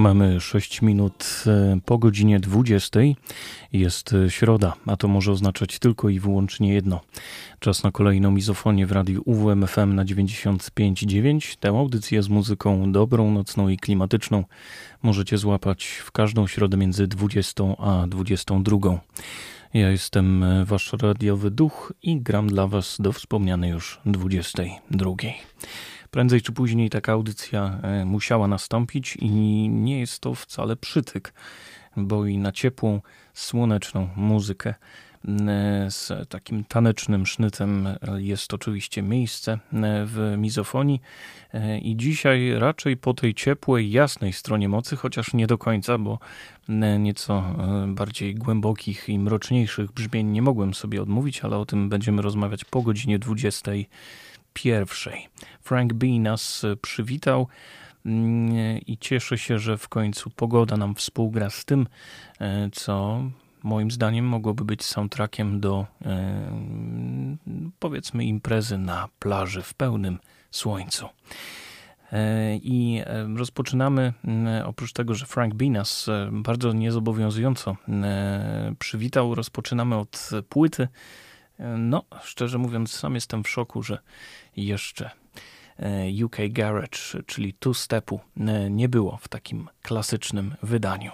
Mamy 6 minut e, po godzinie 20. Jest e, środa, a to może oznaczać tylko i wyłącznie jedno. Czas na kolejną mizofonię w radiu UWMFM na 95.9. Tę audycję z muzyką dobrą, nocną i klimatyczną możecie złapać w każdą środę między 20 a 22. Ja jestem e, wasz radiowy duch i gram dla was do wspomnianej już 22. Prędzej czy później taka audycja e, musiała nastąpić i nie jest to wcale przytyk, bo i na ciepłą, słoneczną muzykę z takim tanecznym sznytem jest oczywiście miejsce w mizofonii i dzisiaj raczej po tej ciepłej, jasnej stronie mocy, chociaż nie do końca, bo nieco bardziej głębokich i mroczniejszych brzmień nie mogłem sobie odmówić, ale o tym będziemy rozmawiać po godzinie 20 pierwszej. Frank B. nas przywitał mm, i cieszę się, że w końcu pogoda nam współgra z tym, e, co moim zdaniem mogłoby być soundtrackiem do e, powiedzmy imprezy na plaży w pełnym słońcu. E, I rozpoczynamy, oprócz tego, że Frank B. nas bardzo niezobowiązująco przywitał, rozpoczynamy od płyty. No, szczerze mówiąc, sam jestem w szoku, że jeszcze e, UK Garage, czyli two-stepu, e, nie było w takim klasycznym wydaniu.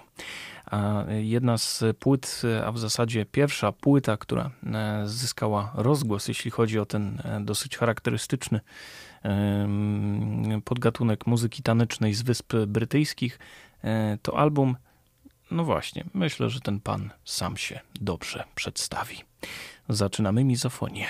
A jedna z płyt, a w zasadzie pierwsza płyta, która e, zyskała rozgłos, jeśli chodzi o ten dosyć charakterystyczny podgatunek muzyki tanecznej z Wysp Brytyjskich, to album, no właśnie, myślę, że ten pan sam się dobrze przedstawi. Zaczynamy mizofonię.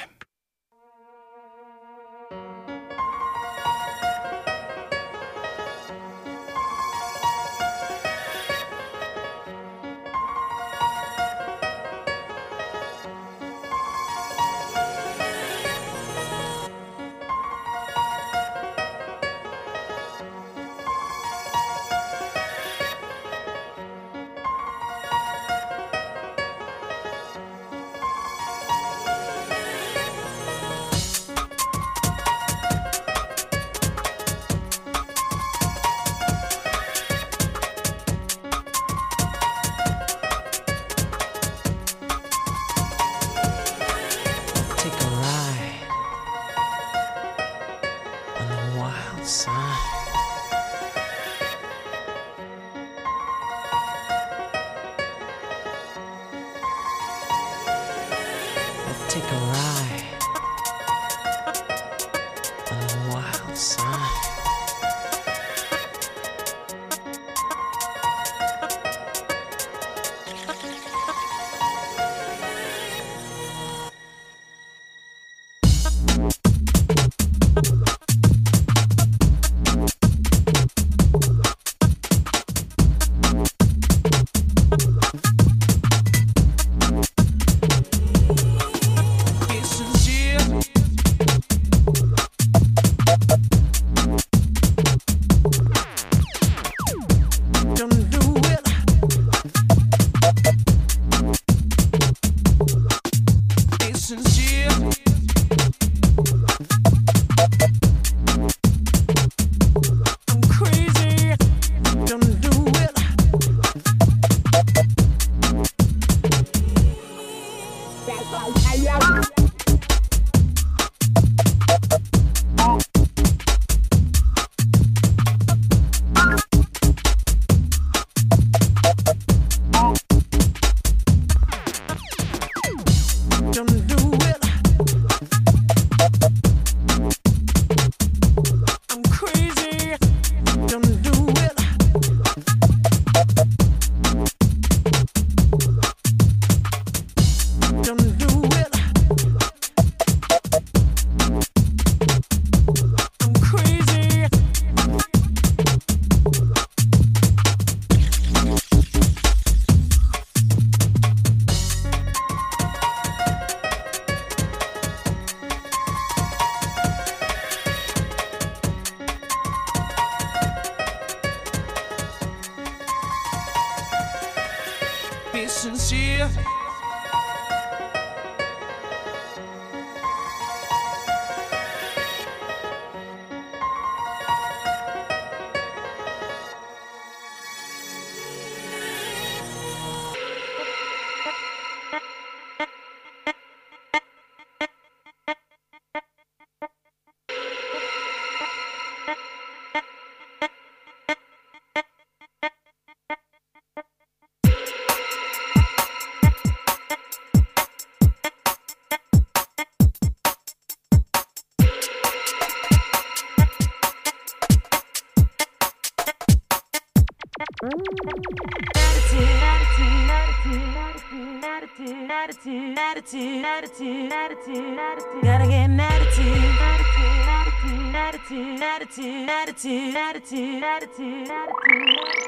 attitude, gotta get attitude,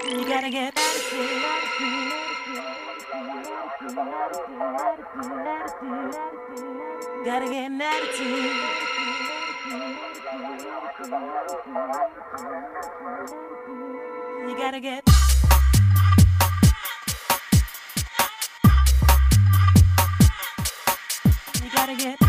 you gotta get attitude, attitude, gotta get attitude. You gotta get gotta get.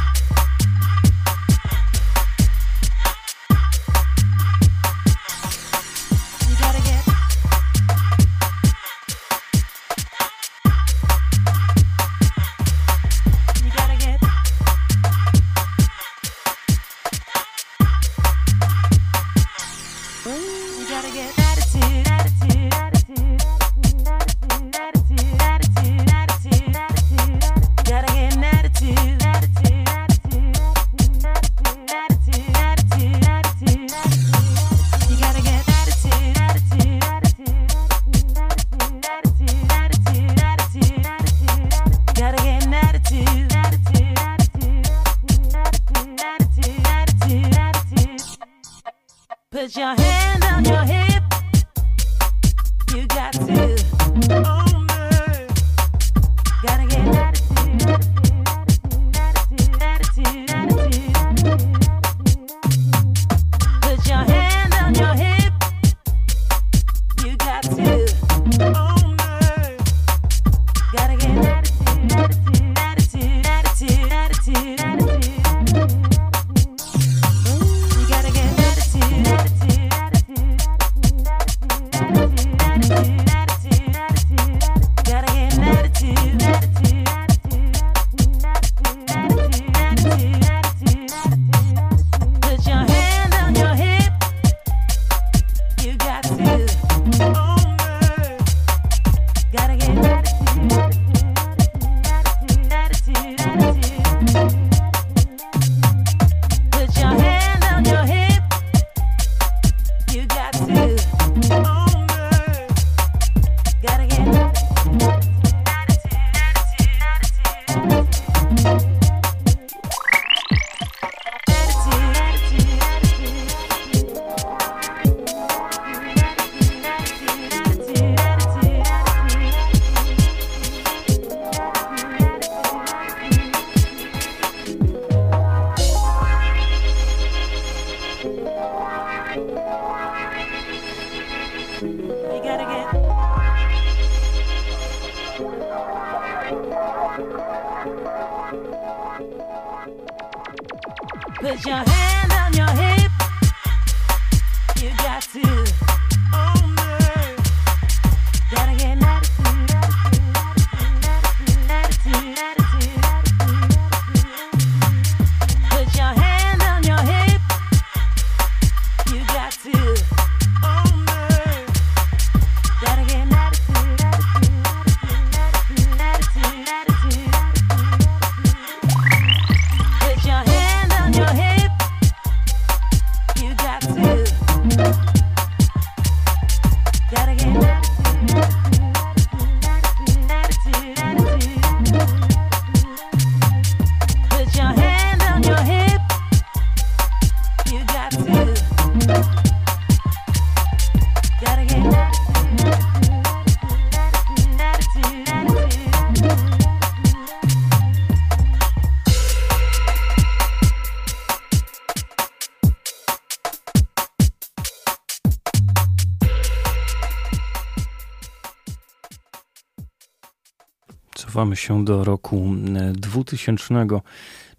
cofamy się do roku e, 2000,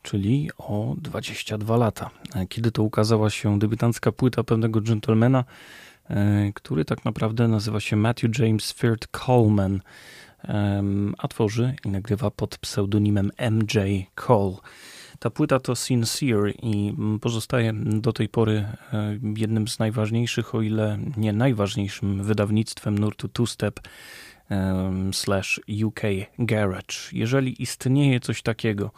czyli o 22 lata, e, kiedy to ukazała się debiutancka płyta pewnego dżentelmena, e, który tak naprawdę nazywa się Matthew James Firth Coleman, a tworzy i nagrywa pod pseudonimem MJ Cole. Ta płyta to Sincere i mm, pozostaje do tej pory jednym z najważniejszych, o ile nie najważniejszym wydawnictwem nurtu Two Step slash UK Garage. Jeżeli istnieje coś takiego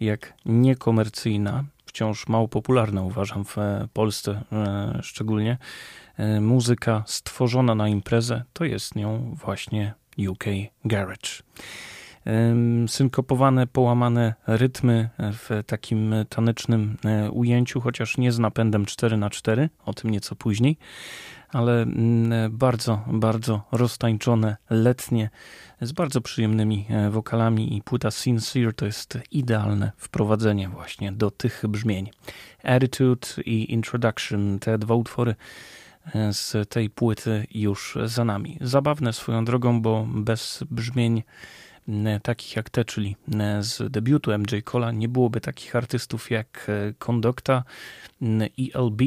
jak niekomercyjna, wciąż mało popularna uważam w e, Polsce e, szczególnie, muzyka stworzona na imprezę, to jest nią właśnie UK Garage synkopowane, połamane rytmy w takim tanecznym e, ujęciu, chociaż nie z napędem 4 na 4 o tym nieco później, ale mm, bardzo, bardzo roztańczone, letnie, z bardzo przyjemnymi e, wokalami i płyta Sincere to jest idealne wprowadzenie właśnie do tych brzmień. Attitude i Introduction, te dwa utwory e, z tej płyty już za nami. Zabawne swoją drogą, bo bez brzmień takich jak te, czyli z debiutu MJ Cola, nie byłoby takich artystów jak e, Conducta, ELB,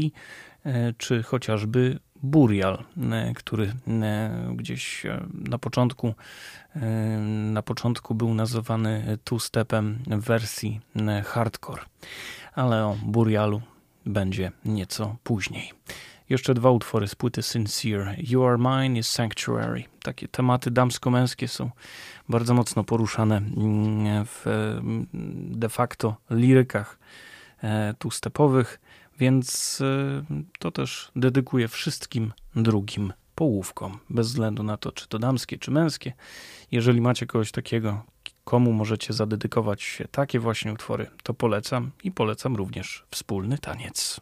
e, czy chociażby Burial, który gdzieś e, na początku, na początku był nazywany two-stepem wersji hardcore, ale o Burialu będzie nieco później. Jeszcze dwa utwory z płyty Sincere. You Are Mine is Sanctuary. Takie tematy damsko-męskie są bardzo mocno poruszane mm, w mm, de facto lirykach e, tu stepowych, więc e, to też dedykuję wszystkim drugim połówkom, bez względu na to, czy to damskie, czy męskie. Jeżeli macie kogoś takiego, komu możecie zadedykować takie właśnie utwory, to polecam i polecam również wspólny taniec.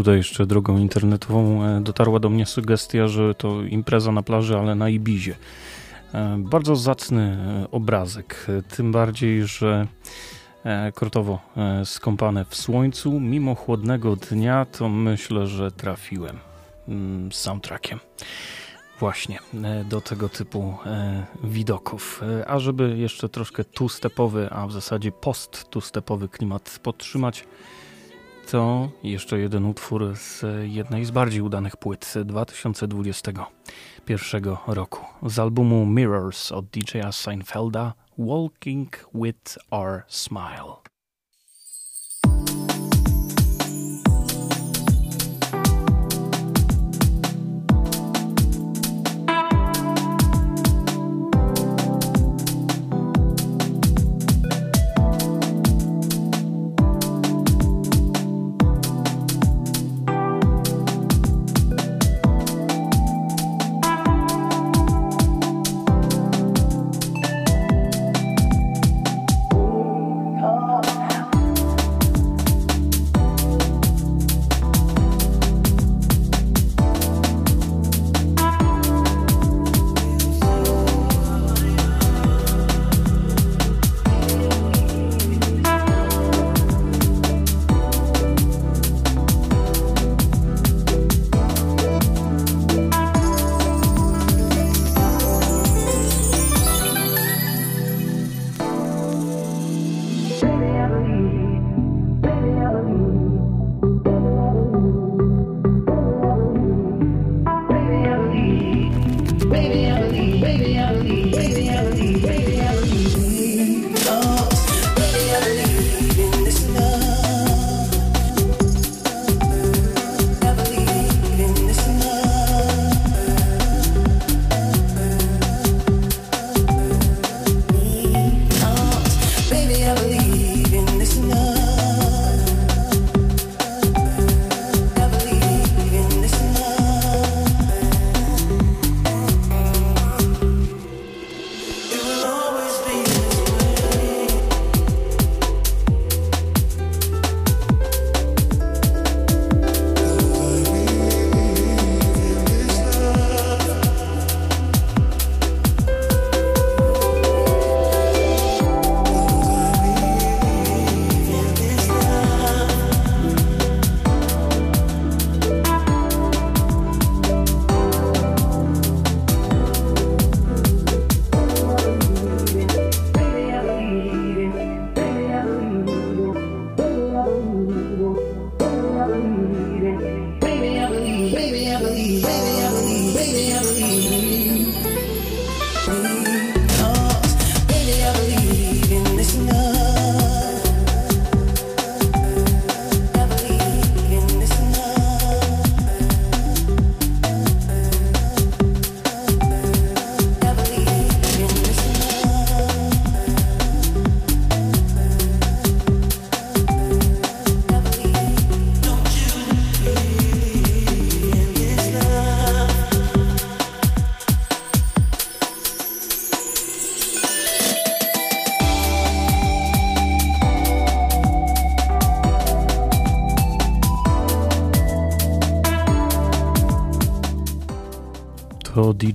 Tutaj jeszcze drogą internetową e, dotarła do mnie sugestia, że to impreza na plaży, ale na Ibizie. E, bardzo zacny e, obrazek, tym bardziej, że kortowo skąpane w słońcu, mimo chłodnego dnia, to myślę, że trafiłem mm, z soundtrackiem właśnie do tego typu widoków. A żeby jeszcze troszkę tu-stepowy, a w zasadzie post-tu-stepowy klimat podtrzymać, to jeszcze jeden utwór z jednej z bardziej udanych płyt 2021 roku. Z albumu Mirrors od DJa Seinfelda Walking with Our Smile.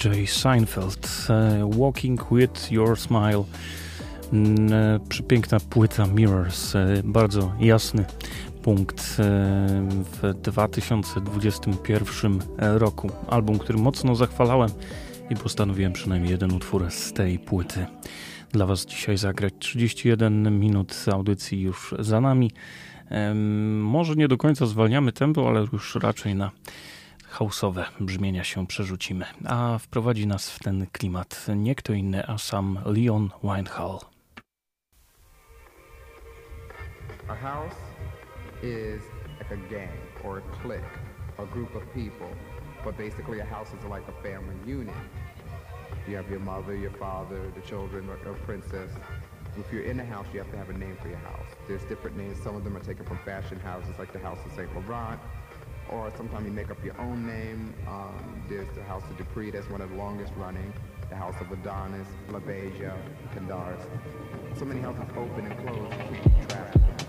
DJ Seinfeld, e, Walking with Your Smile. Mm, e, przepiękna płyta Mirrors, e, bardzo jasny punkt w 2021 roku. Album, który mocno zachwalałem i postanowiłem przynajmniej jeden utwór z tej płyty dla Was dzisiaj zagrać. 31 minut audycji już za nami. Może nie do końca zwalniamy tempo, ale już raczej na houseowe brzmienia się przerzucimy, a wprowadzi nas w ten klimat nie kto inny, a sam Leon Winehall. A house is like a gang or a clique, a group of people, but basically a house is like a family unit. You have your mother, your father, the children, princess. If you're in a house, you have to have a name for your house. There's different names. Some of them are taken from fashion houses, like the House of. Laurent, or sometimes you make up your own name. Um, there's the House of Dupree, that's one of the longest running. The House of Adonis, LaBeija, Candaris. So many houses open and close keep.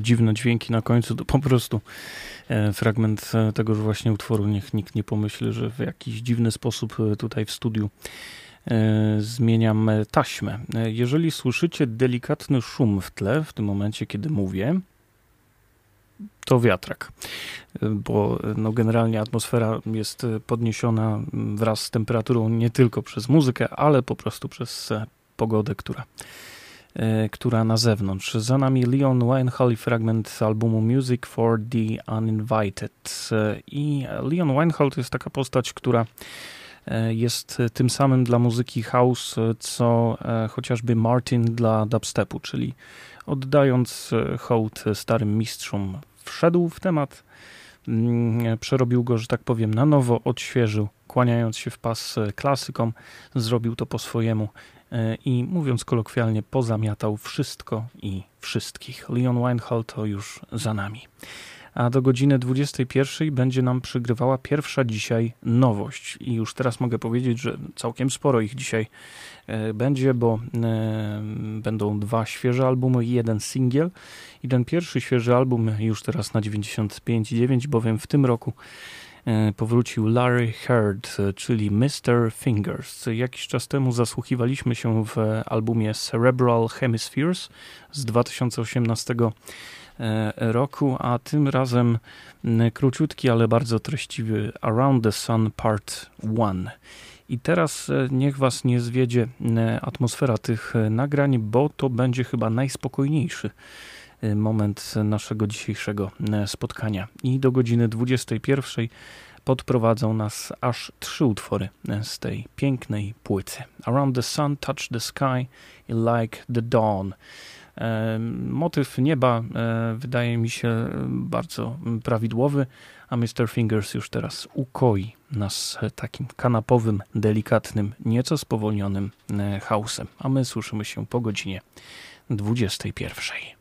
Dziwne dźwięki na końcu to po prostu e, fragment e, tegoż właśnie utworu. Niech nikt nie pomyśli, że w jakiś dziwny sposób e, tutaj w studiu zmieniam taśmę. Jeżeli słyszycie delikatny szum w tle w tym momencie, kiedy mówię, to wiatrak, bo no generalnie atmosfera jest podniesiona wraz z temperaturą nie tylko przez muzykę, ale po prostu przez pogodę, która E, która na zewnątrz. Za nami Leon Winehall i fragment albumu Music for the Uninvited. E, I Leon Winehall to jest taka postać, która e, jest tym samym dla muzyki house, co chociażby Martin dla dubstepu, czyli oddając hołd starym mistrzom, wszedł w temat, mm, przerobił go, że tak powiem, na nowo, odświeżył, kłaniając się w pas klasykom, zrobił to po swojemu E, i mówiąc kolokwialnie, pozamiatał wszystko i wszystkich. Leon Weinhold to już za nami. A do godziny 21 będzie nam przygrywała pierwsza dzisiaj nowość. I już teraz mogę powiedzieć, że całkiem sporo ich dzisiaj e, będzie, bo e, będą dwa świeże albumy i jeden singiel. I ten pierwszy świeży album już teraz na 95,9, bowiem w tym roku E, powrócił Larry Heard, e, czyli Mr. Fingers. Jakiś czas temu zasłuchiwaliśmy się w albumie Cerebral Hemispheres z 2018 e, roku, a tym razem króciutki, ale bardzo treściwy Around the Sun Part 1. I teraz niech Was nie zwiedzie atmosfera tych nagrań, bo to będzie chyba najspokojniejszy moment naszego dzisiejszego y, spotkania. I do godziny 21 podprowadzą nas aż trzy utwory y, z tej pięknej płyty. Around the Sun, Touch the Sky Like the Dawn. Motyw nieba wydaje mi się bardzo prawidłowy, a Mr. Fingers już teraz ukoi nas takim kanapowym, delikatnym, nieco spowolnionym hausem. A my słyszymy się po godzinie 21.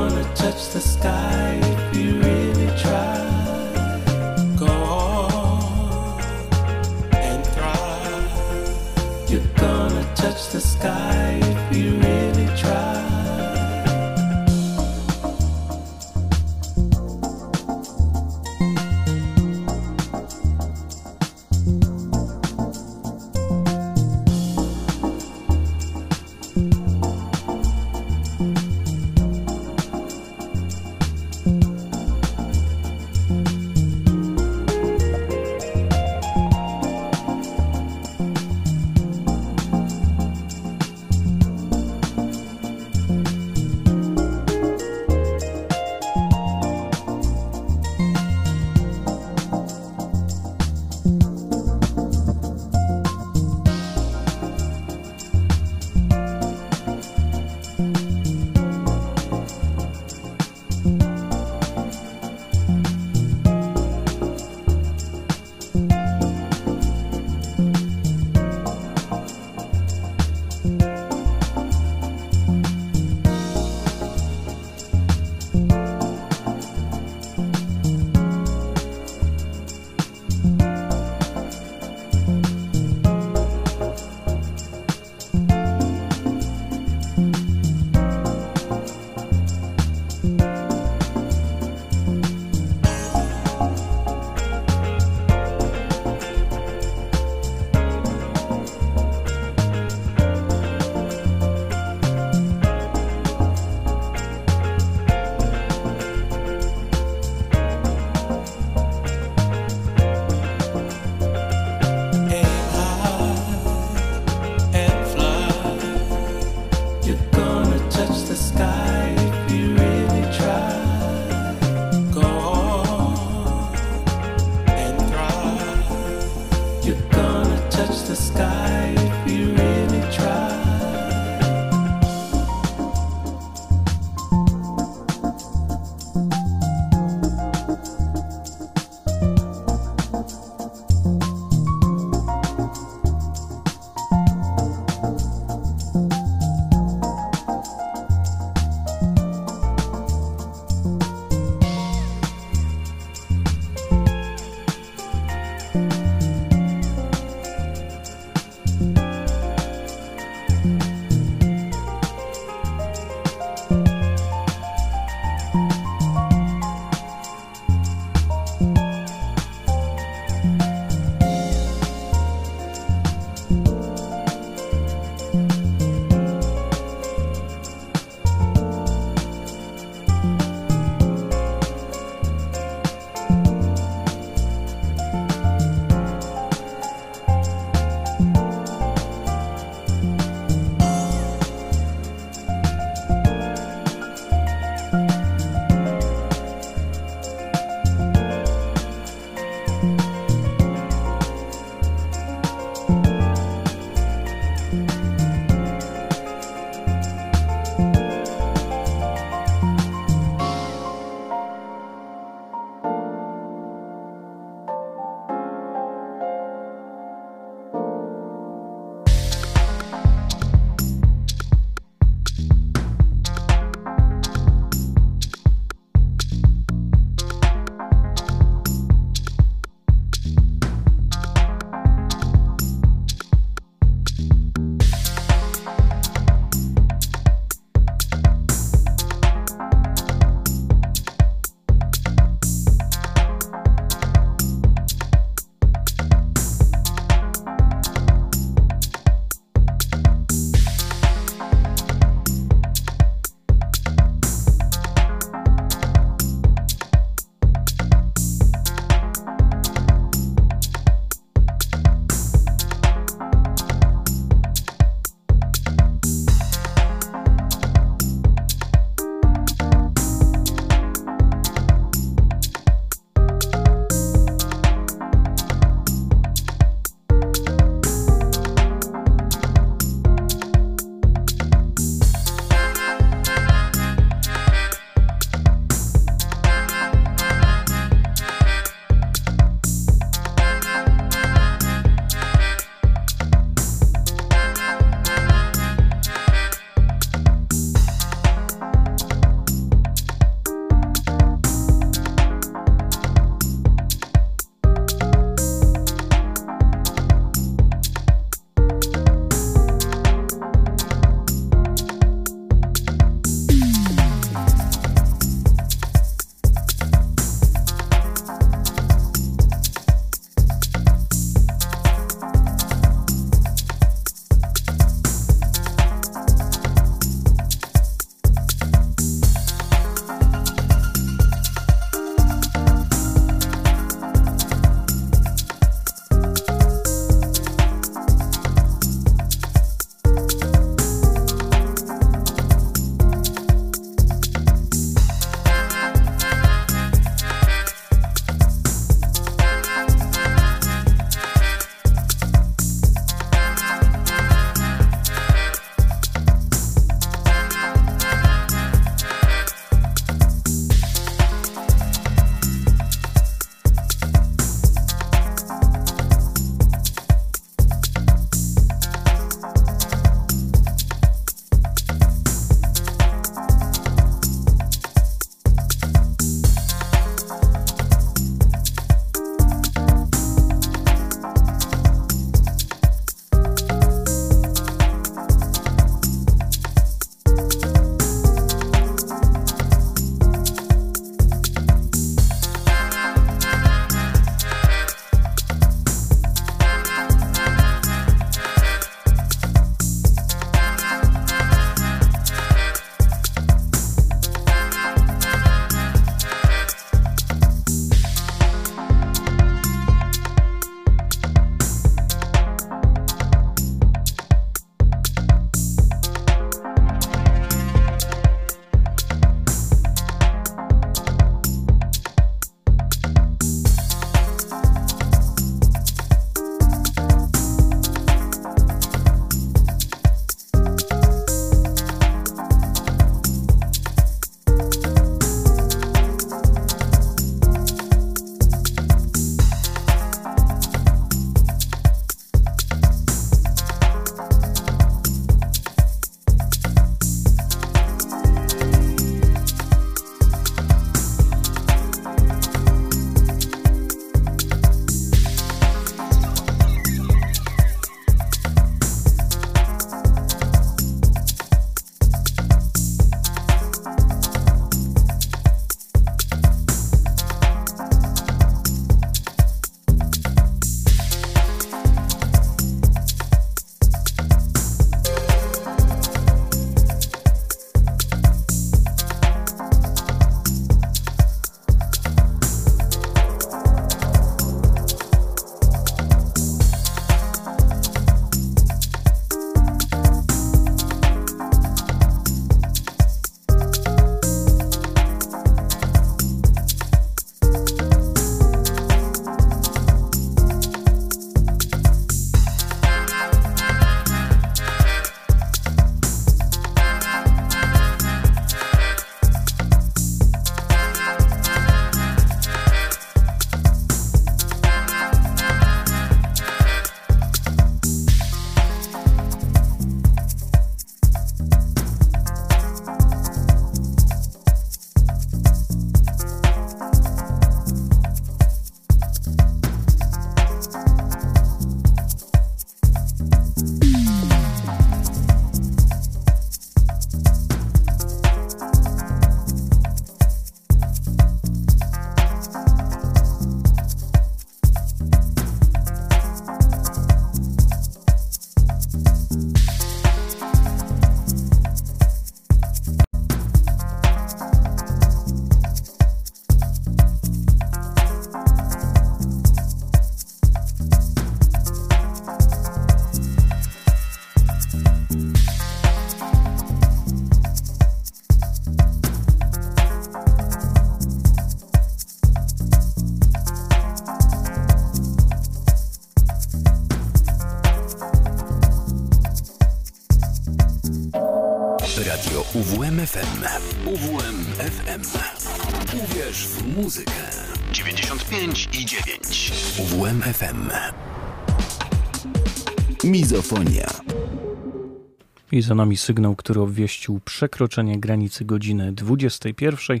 I za nami sygnał, który obwieścił przekroczenie granicy godziny 21.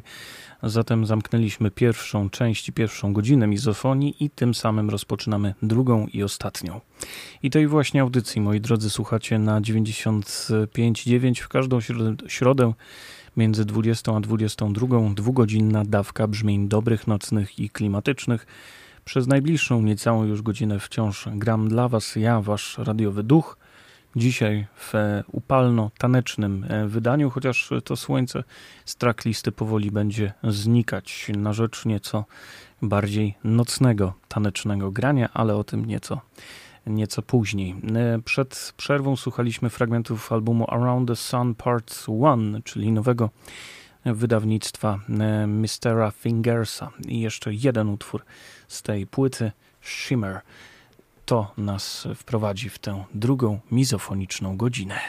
Zatem zamknęliśmy pierwszą część pierwszą godzinę mizofonii i tym samym rozpoczynamy drugą i ostatnią. I tej właśnie audycji, moi drodzy, słuchacie na 95.9 w każdą środę między 20 a 22. Dwugodzinna dawka brzmień dobrych, nocnych i klimatycznych. Przez najbliższą niecałą już godzinę wciąż gram dla Was ja, Wasz radiowy duch – dzisiaj w upalno-tanecznym e, wydaniu, chociaż to słońce z tracklisty powoli będzie znikać na rzecz nieco bardziej nocnego, tanecznego grania, ale o tym nieco, nieco później. E, przed przerwą słuchaliśmy fragmentów albumu Around the Sun Part 1, czyli nowego wydawnictwa e, Mistera Fingersa i jeszcze jeden utwór z tej płyty Shimmer to nas wprowadzi w tę drugą mizofoniczną godzinę.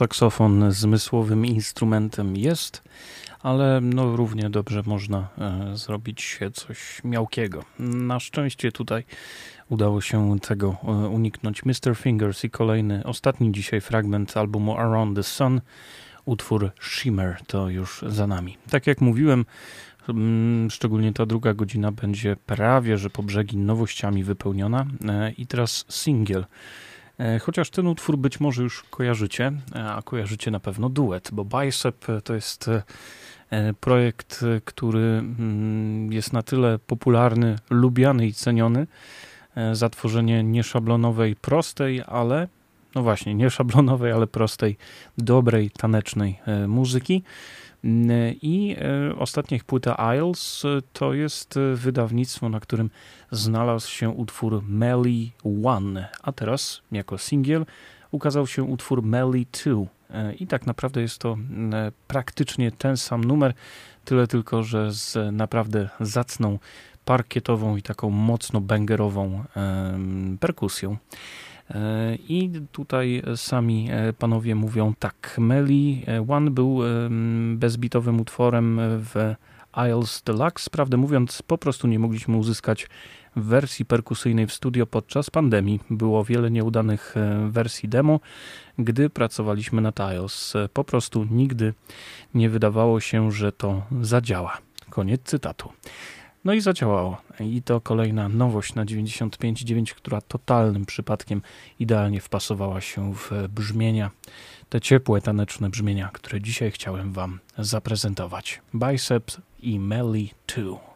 Saksofon zmysłowym instrumentem jest, ale no równie dobrze można e, zrobić coś miałkiego. Na szczęście tutaj udało się tego e, uniknąć. Mr. Fingers i kolejny, ostatni dzisiaj fragment albumu Around the Sun, utwór Shimmer to już za nami. Tak jak mówiłem, szczególnie ta druga godzina będzie prawie, że po brzegi nowościami wypełniona e, i teraz single E, chociaż ten utwór być może już kojarzycie, e, a kojarzycie na pewno duet, bo Bicep to jest e, projekt, który mm, jest na tyle popularny, lubiany i ceniony za tworzenie nieszablonowej, prostej, ale no właśnie, nieszablonowej, ale prostej, dobrej, tanecznej muzyki. I e, ostatnia płyta Isles e, to jest e, wydawnictwo, na którym znalazł się utwór Melly One, a teraz jako singiel ukazał się utwór Melly Two. I tak naprawdę jest to praktycznie ten sam numer, tyle tylko, że z naprawdę zacną parkietową i taką mocno bangerową perkusją. I tutaj sami e, panowie mówią tak. Melly One był bezbitowym utworem w Isles Deluxe. Prawdę mówiąc, po prostu nie mogliśmy uzyskać wersji perkusyjnej w studio podczas pandemii. Było wiele nieudanych e, wersji demo, gdy pracowaliśmy nad Isles. Po prostu nigdy nie wydawało się, że to zadziała. Koniec cytatu. No i zadziałało. I to kolejna nowość na 95.9, która totalnym przypadkiem idealnie wpasowała się w brzmienia, te ciepłe, taneczne brzmienia, które dzisiaj chciałem Wam zaprezentować. Biceps i Melly 2.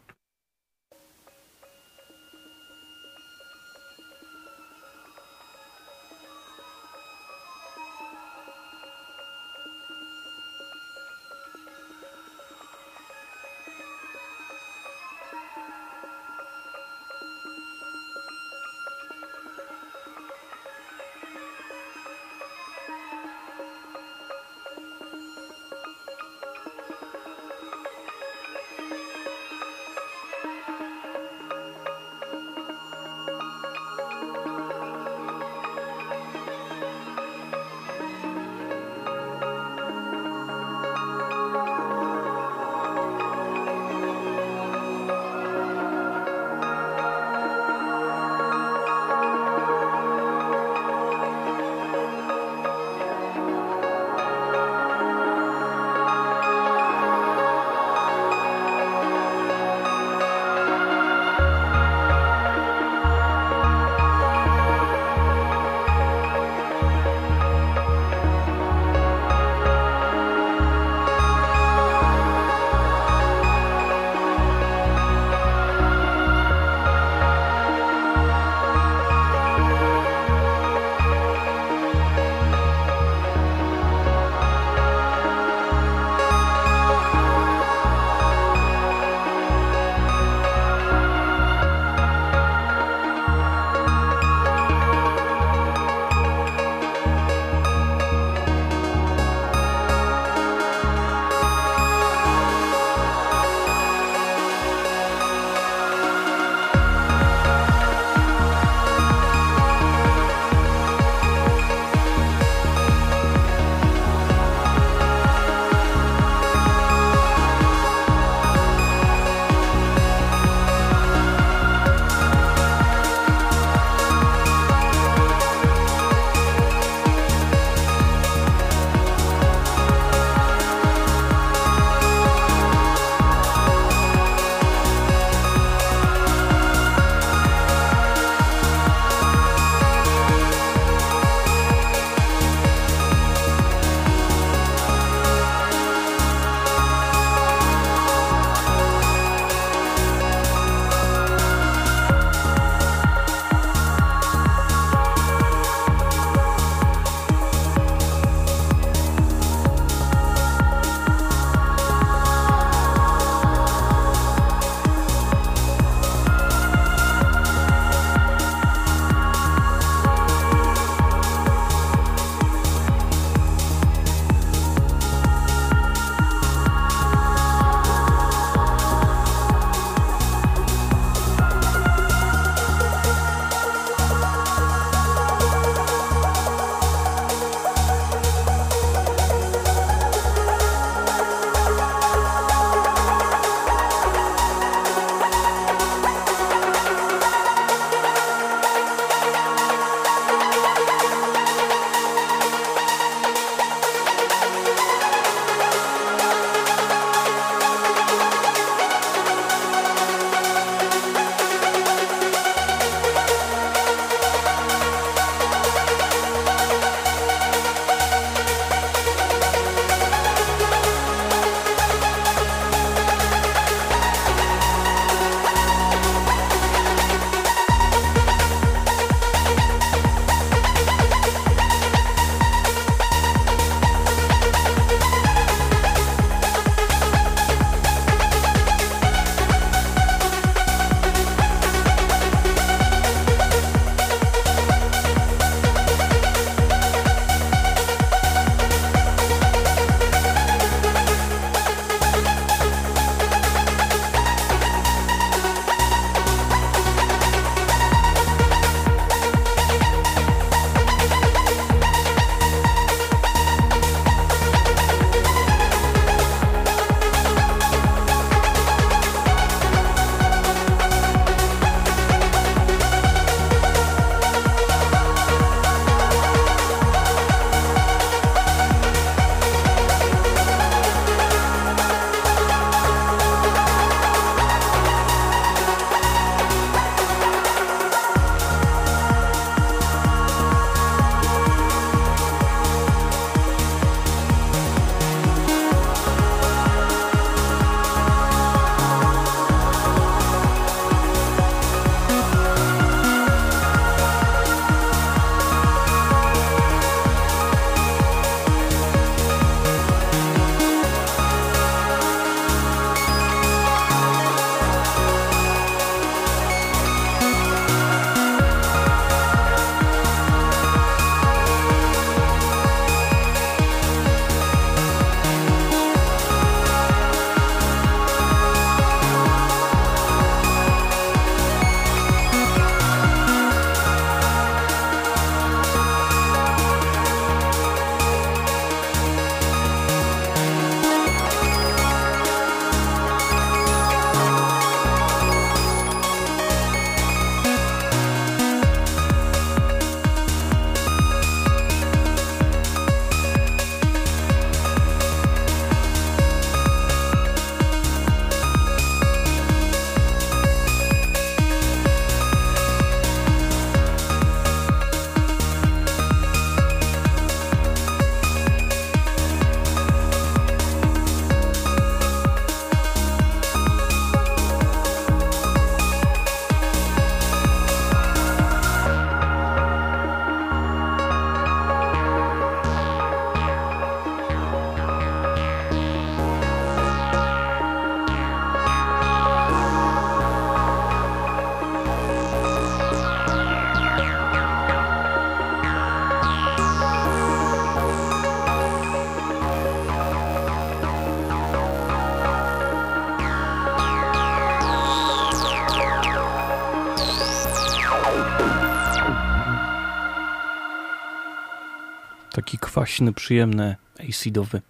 kwaśny, przyjemny, acidowy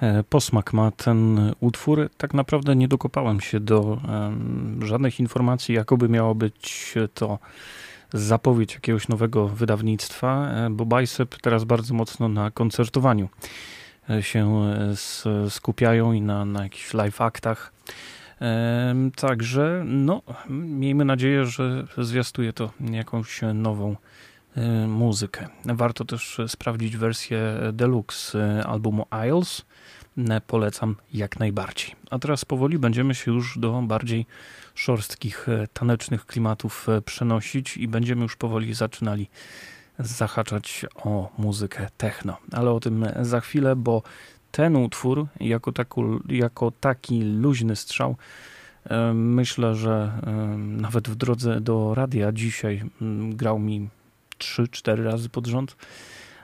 e, posmak ma ten utwór. Tak naprawdę nie dokopałem się do żadnych informacji, jakoby miało być to zapowiedź jakiegoś nowego wydawnictwa, e, bo Bicep teraz bardzo mocno na koncertowaniu e, się skupiają i na, na jakichś live aktach. Także, no, miejmy nadzieję, że zwiastuje to jakąś nową muzykę. Warto też sprawdzić wersję deluxe albumu Isles. Polecam jak najbardziej. A teraz powoli będziemy się już do bardziej szorstkich, tanecznych klimatów przenosić i będziemy już powoli zaczynali zahaczać o muzykę techno. Ale o tym za chwilę, bo ten utwór jako, taku, jako taki luźny strzał myślę, że nawet w drodze do radia dzisiaj grał mi 3-4 razy pod rząd.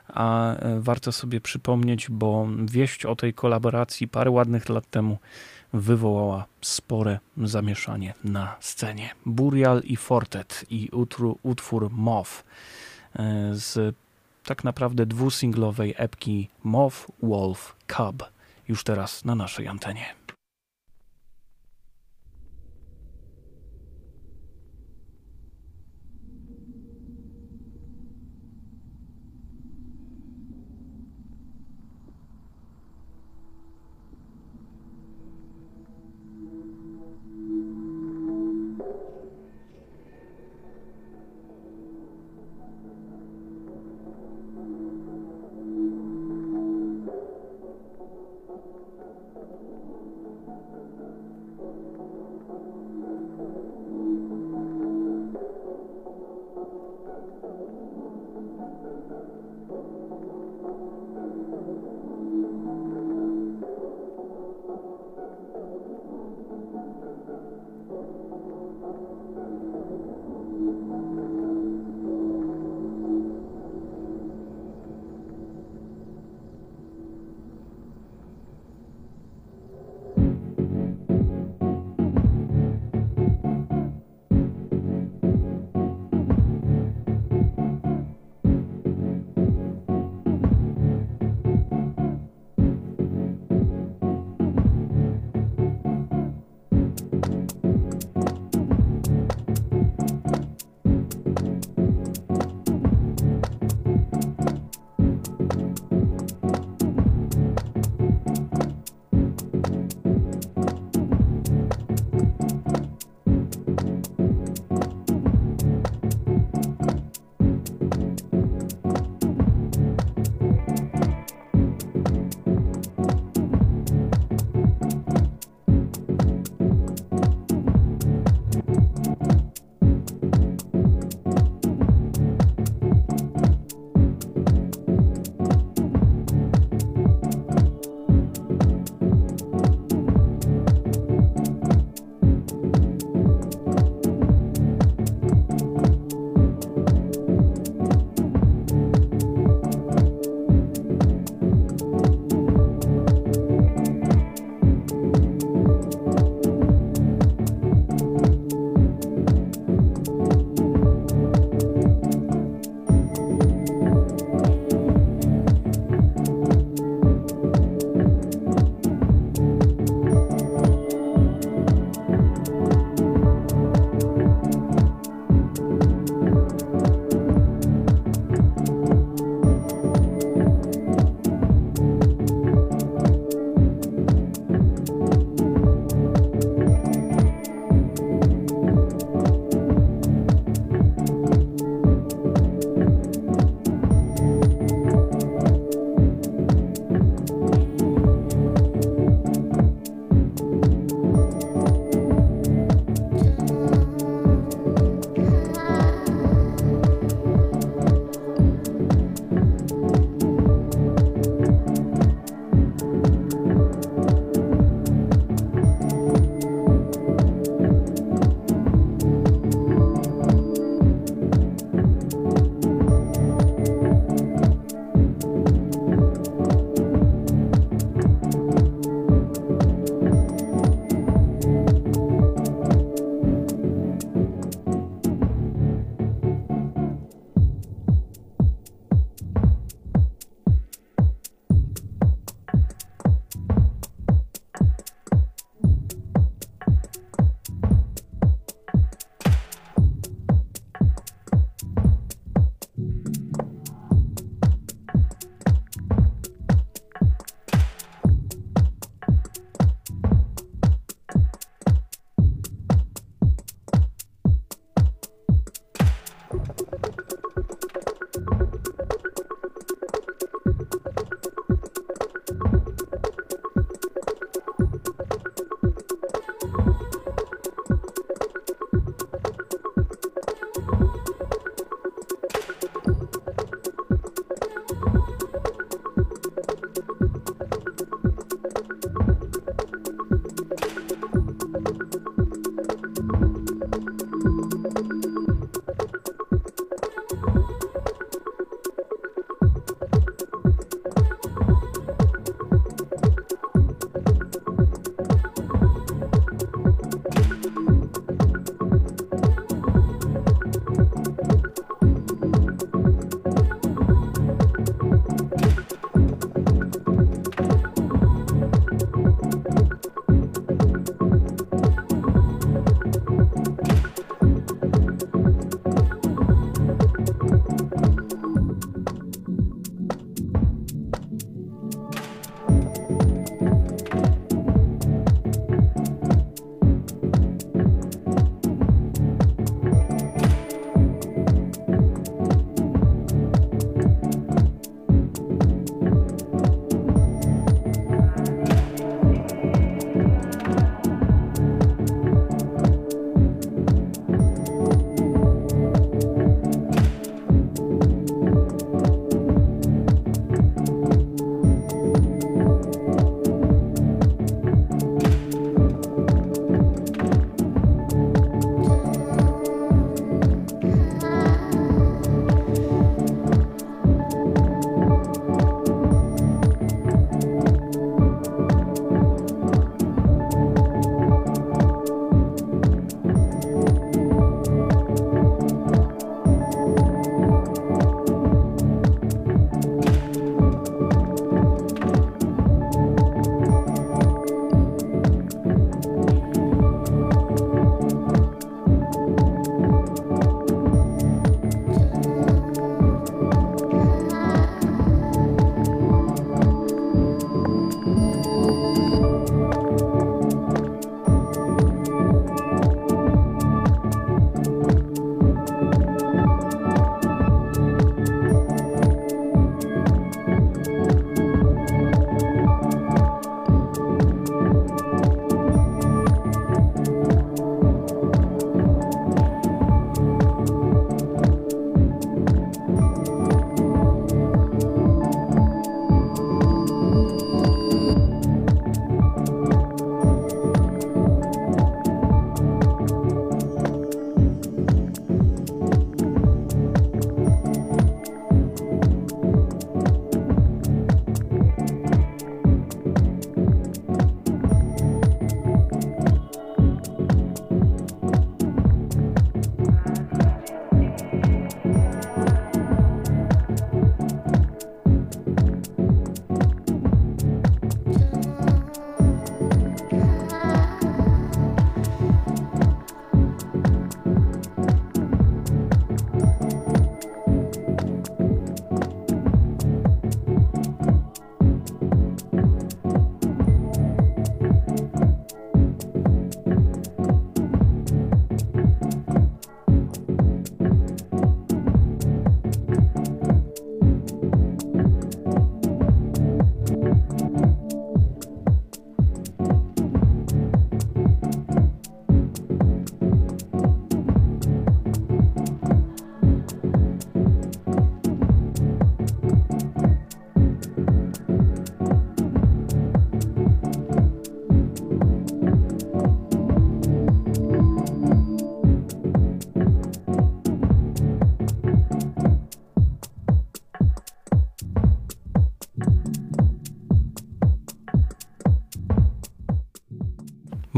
A e, warto sobie przypomnieć, bo wieść o tej kolaboracji parę ładnych lat temu wywołała spore zamieszanie na scenie. Burial i Fortet i utwór, utwór Moth e, z tak naprawdę dwusinglowej epki Moth, Wolf, Cub już teraz na naszej antenie.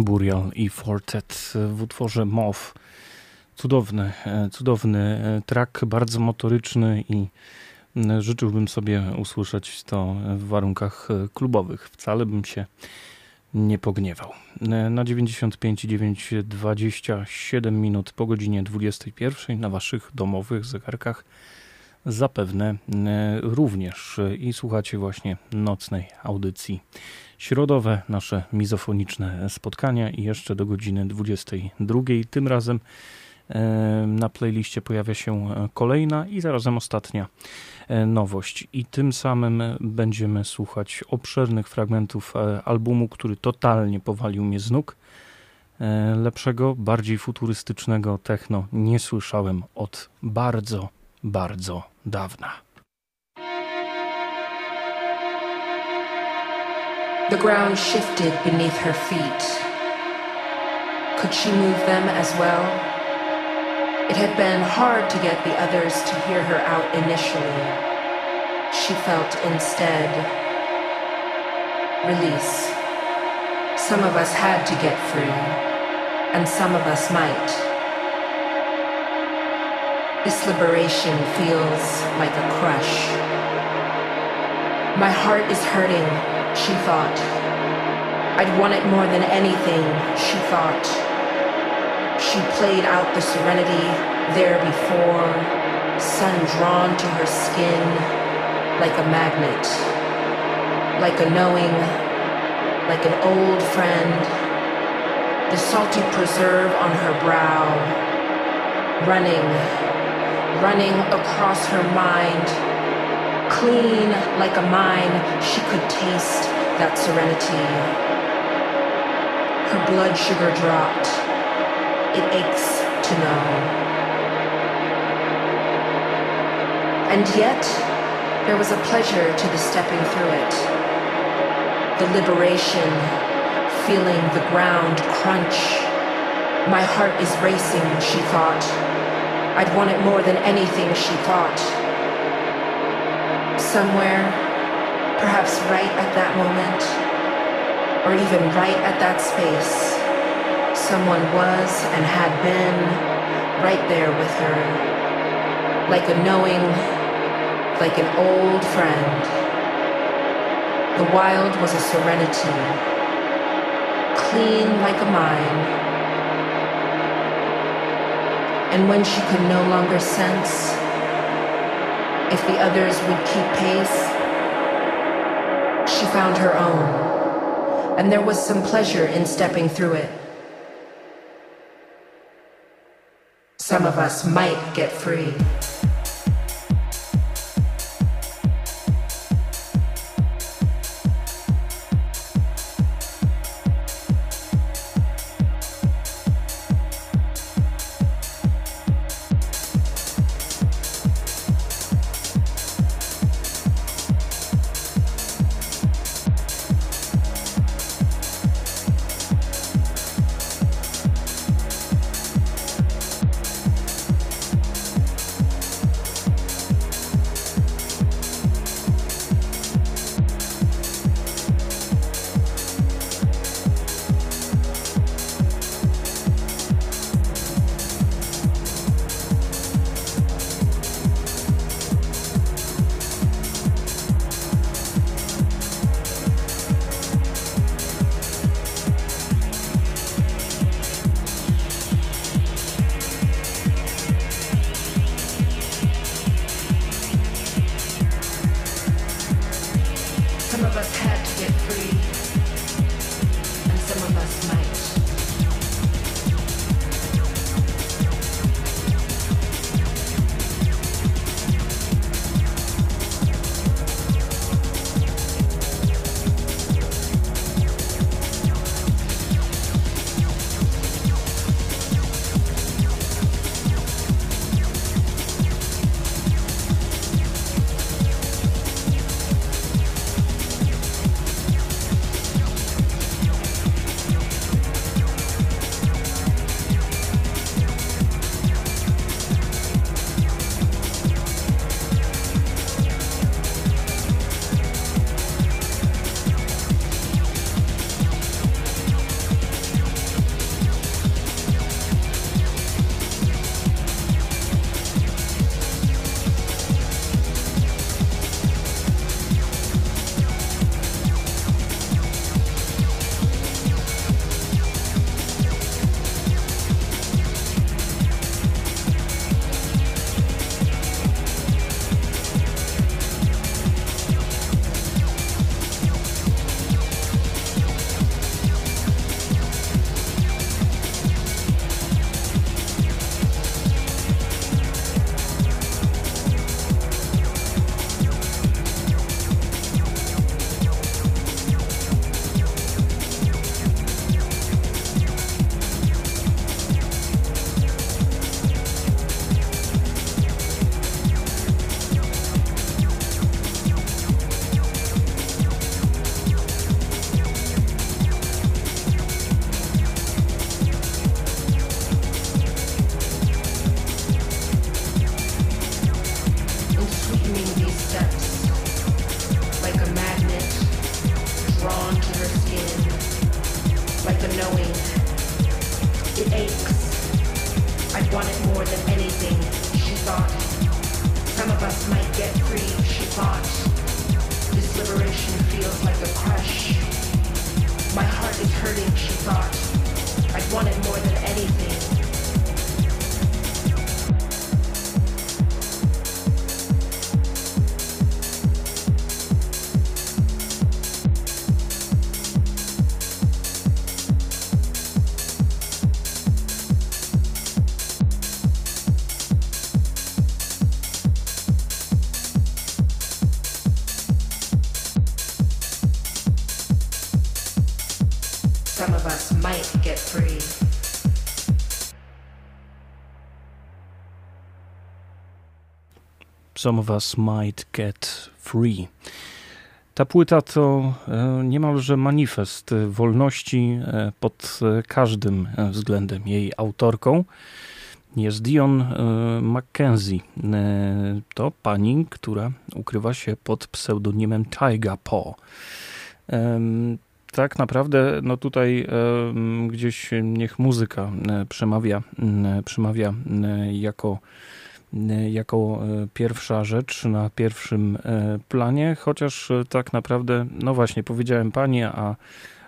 Burial i Fortet w utworze MOV. Cudowny, e, cudowny e, track, bardzo motoryczny i życzyłbym sobie usłyszeć to w warunkach e, klubowych. Wcale bym się nie pogniewał. Na 95,9 27 minut po godzinie 21 na waszych domowych zegarkach zapewne również i słuchacie właśnie nocnej audycji środowe nasze mizofoniczne spotkania i jeszcze do godziny 22. Tym razem na playliście pojawia się kolejna i zarazem ostatnia e, nowość. I tym samym będziemy słuchać obszernych fragmentów e, albumu, który totalnie powalił mnie z nóg. E, lepszego, bardziej futurystycznego techno nie słyszałem od bardzo, bardzo dawna. The ground shifted beneath her feet. Could she move them as well? It had been hard to get the others to hear her out initially. She felt instead release. Some of us had to get free, and some of us might. This liberation feels like a crush. My heart is hurting she thought. I'd want it more than anything, she thought. She played out the serenity there before, sun drawn to her skin like a magnet, like a knowing, like an old friend, the salty preserve on her brow, running, running across her mind Clean like a mine, she could taste that serenity. Her blood sugar dropped. It aches to know. And yet, there was a pleasure to the stepping through it. The liberation, feeling the ground crunch. My heart is racing, she thought. I'd want it more than anything, she thought somewhere, perhaps right at that moment, or even right at that space, someone was and had been right there with her, like a knowing, like an old friend. The wild was a serenity, clean like a mine. And when she could no longer sense if the others would keep pace. She found her own, and there was some pleasure in stepping through it. Some of us might get free. Some of Us Might Get Free. Ta płyta to e, niemalże manifest wolności e, pod każdym względem. Jej autorką jest Dion e, Mackenzie. To pani, która ukrywa się pod pseudonimem Tyga Paw. Tak naprawdę, no tutaj gdzieś niech muzyka przemawia, przemawia jako E, jako e, pierwsza rzecz na pierwszym e, planie, chociaż tak naprawdę, no właśnie, powiedziałem pani, a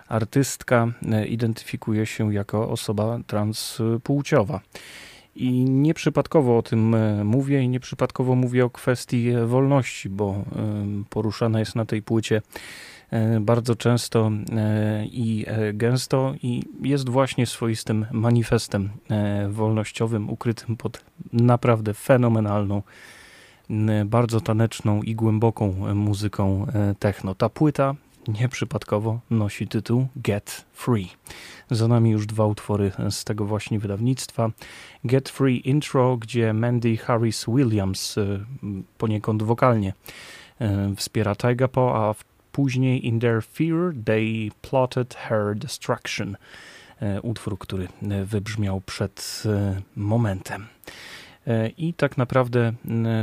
artystka identyfikuje się jako osoba transpłciowa. I nieprzypadkowo o tym mówię i nieprzypadkowo mówię o kwestii wolności, bo poruszana jest na tej płycie E, bardzo często e, i e, gęsto i jest właśnie swoistym manifestem wolnościowym ukrytym pod naprawdę fenomenalną, bardzo taneczną i głęboką muzyką techno. Ta płyta nieprzypadkowo nosi tytuł Get Free. Za nami już dwa utwory z tego właśnie wydawnictwa. Get Free Intro, gdzie Mandy Harris Williams poniekąd wokalnie wspiera Tyga Po, a w Później In Their Fear They Plotted Her Destruction. E, utwór, który e, wybrzmiał przed e, momentem. I tak naprawdę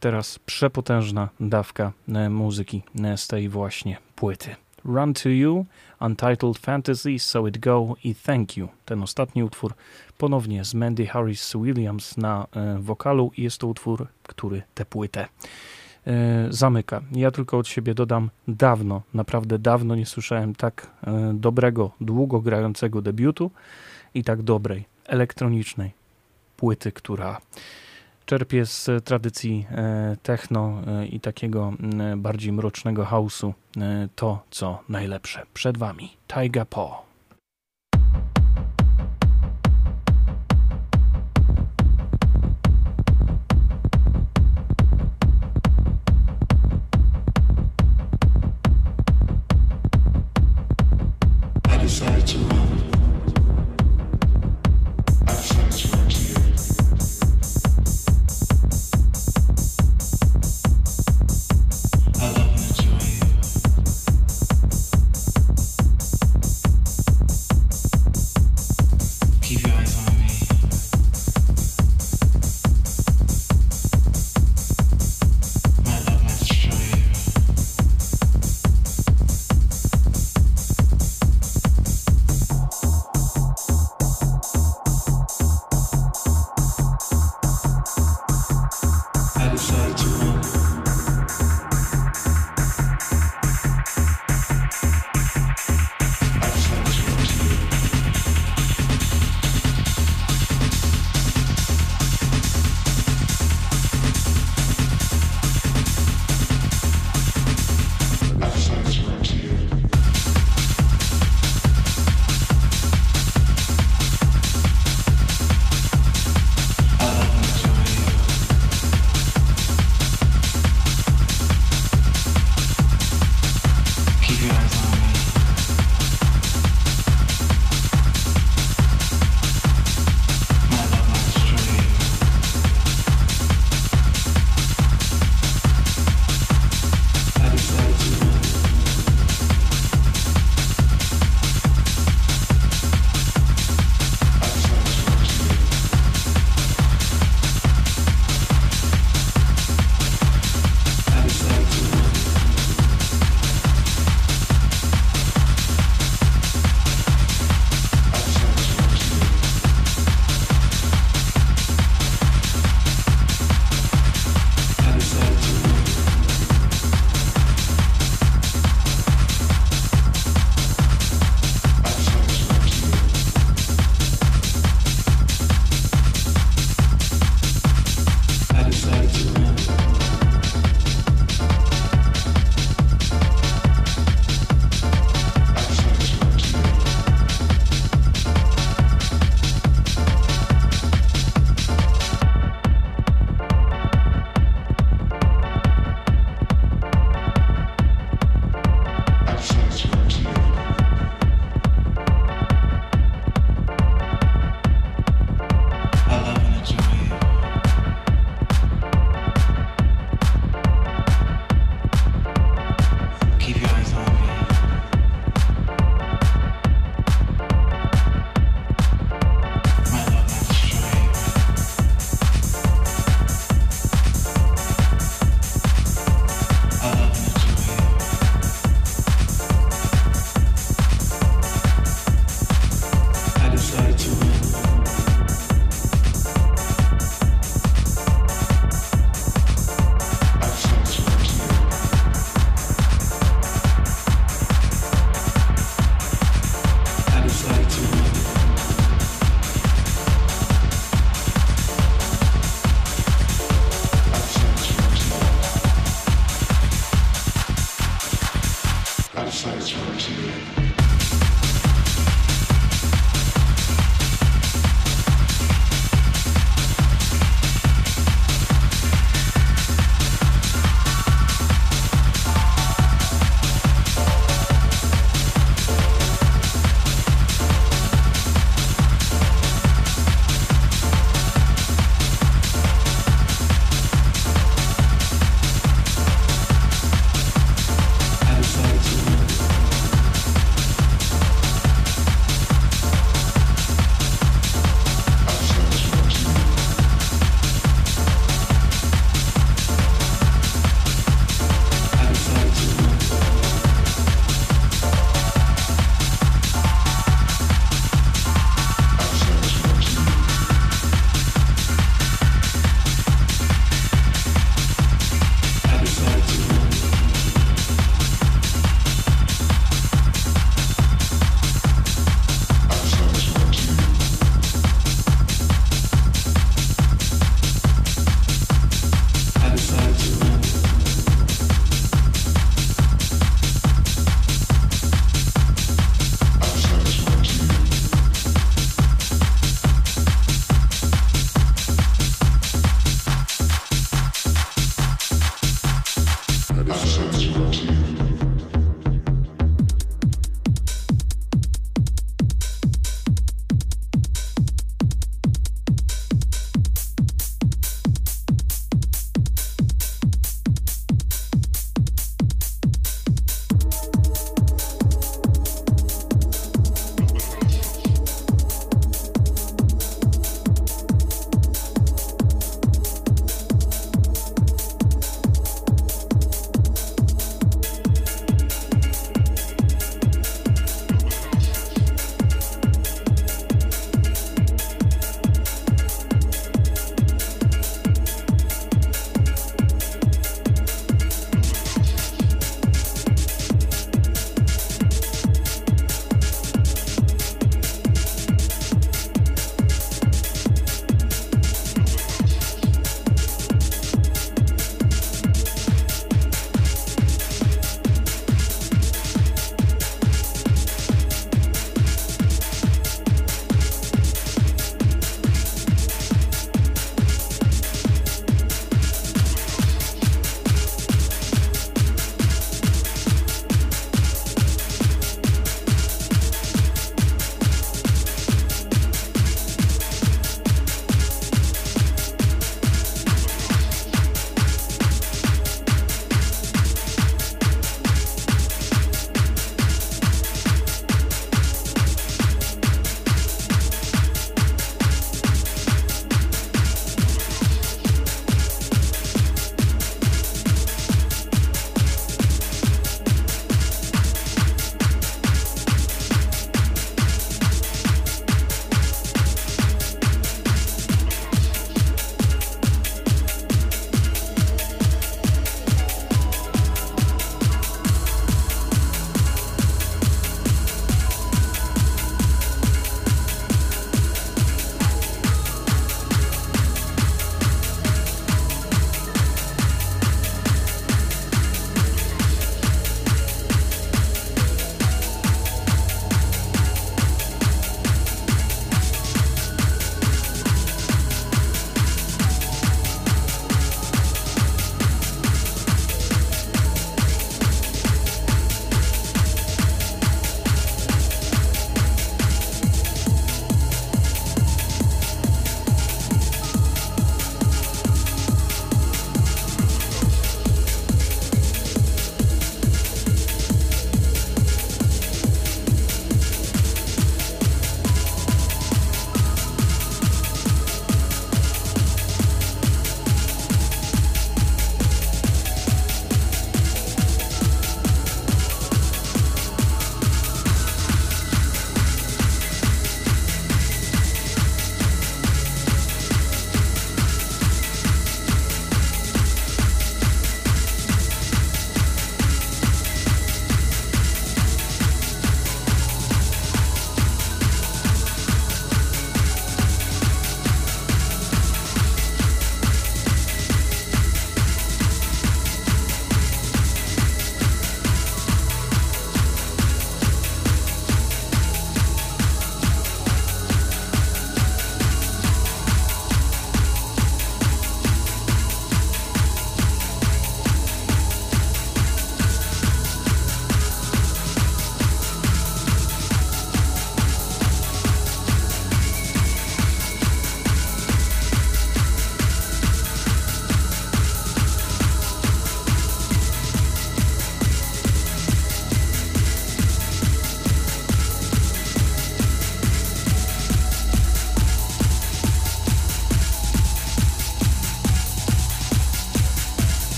teraz przepotężna dawka muzyki z tej właśnie płyty. Run to You, Untitled Fantasy, So It Go i Thank You. Ten ostatni utwór ponownie z Mandy Harris Williams na wokalu i jest to utwór, który tę płytę zamyka. Ja tylko od siebie dodam, dawno, naprawdę dawno nie słyszałem tak e, dobrego, długo grającego debiutu i tak dobrej, elektronicznej płyty, która czerpie z tradycji e, techno i takiego bardziej mrocznego house'u to, co najlepsze. Przed Wami Taiga Po.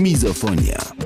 Mizofonia.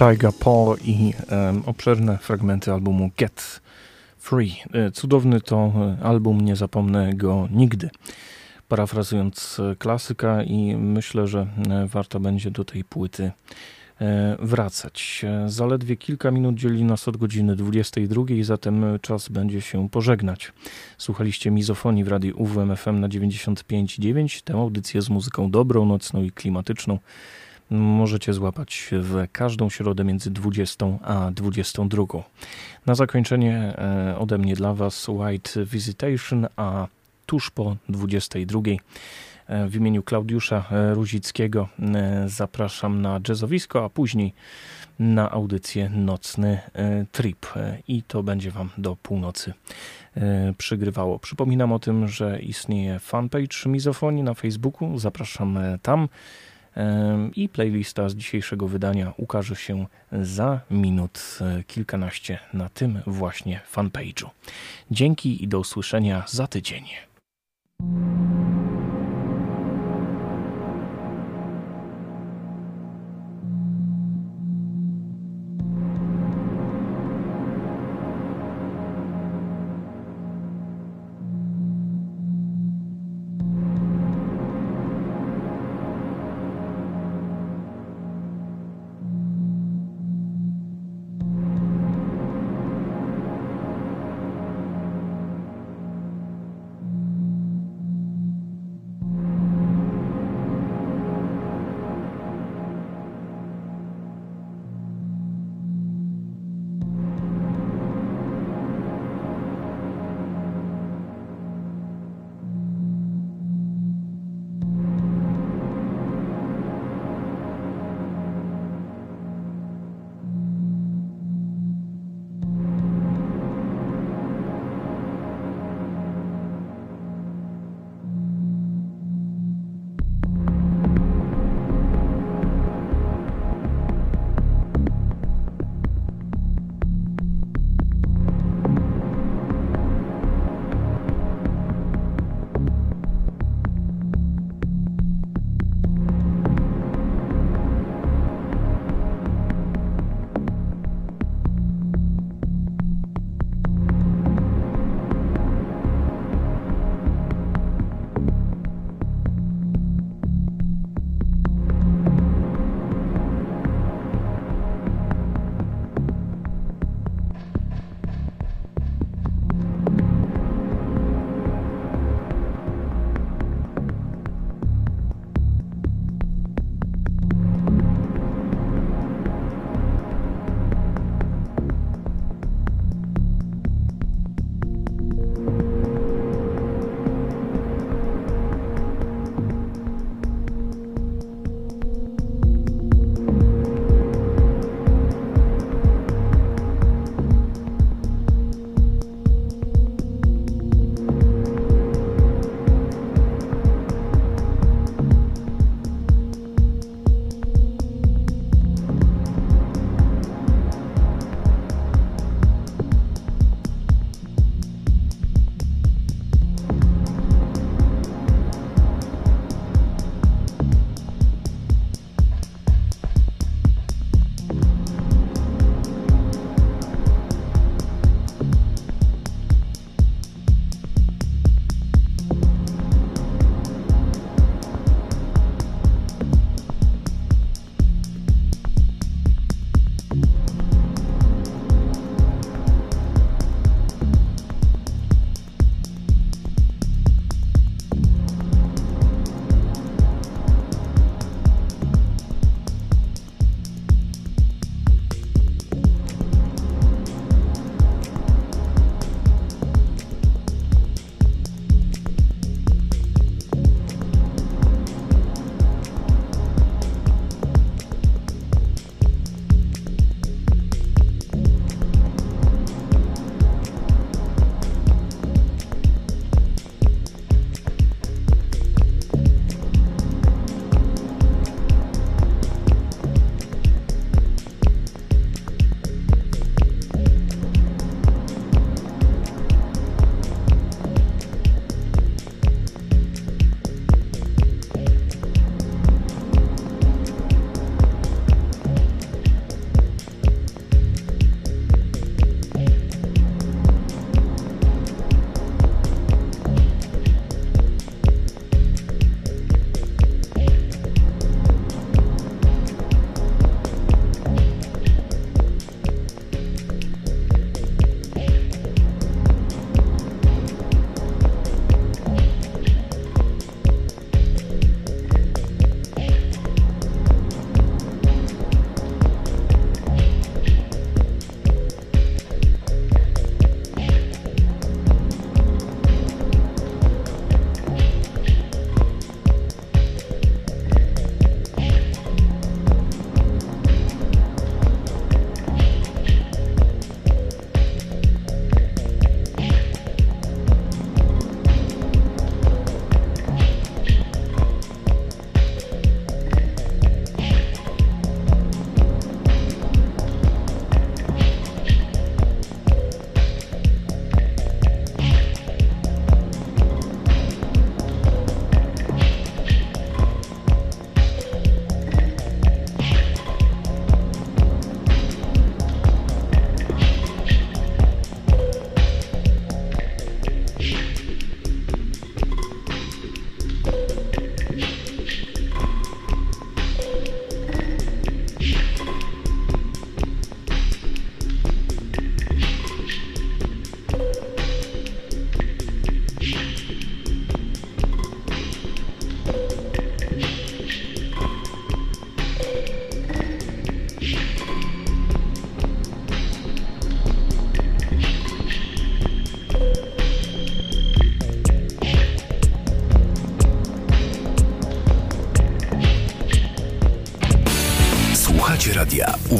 Tyga Paul i um, obszerne fragmenty albumu Get Free. E, cudowny to e, album, nie zapomnę go nigdy. Parafrazując e, klasyka i myślę, że warto będzie do tej płyty wracać. Zaledwie kilka minut dzieli nas od godziny 22, zatem czas będzie się pożegnać. Słuchaliście Mizofonii w radiu UWMFM na 95.9, tę audycję z muzyką dobrą, nocną i klimatyczną możecie złapać w każdą środę między 20 a 22. Na zakończenie e, ode mnie dla Was White Visitation, a tuż po 22 e, w imieniu Klaudiusza e, Ruzickiego zapraszam na jazzowisko, a później na audycję Nocny Trip i to będzie Wam do północy przygrywało. Przypominam o tym, że istnieje fanpage Mizofonii na Facebooku, zapraszam tam i playlista z dzisiejszego wydania ukaże się za minut e, kilkanaście na tym właśnie fanpage'u. Dzięki i do usłyszenia za tydzień.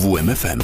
UWMFM.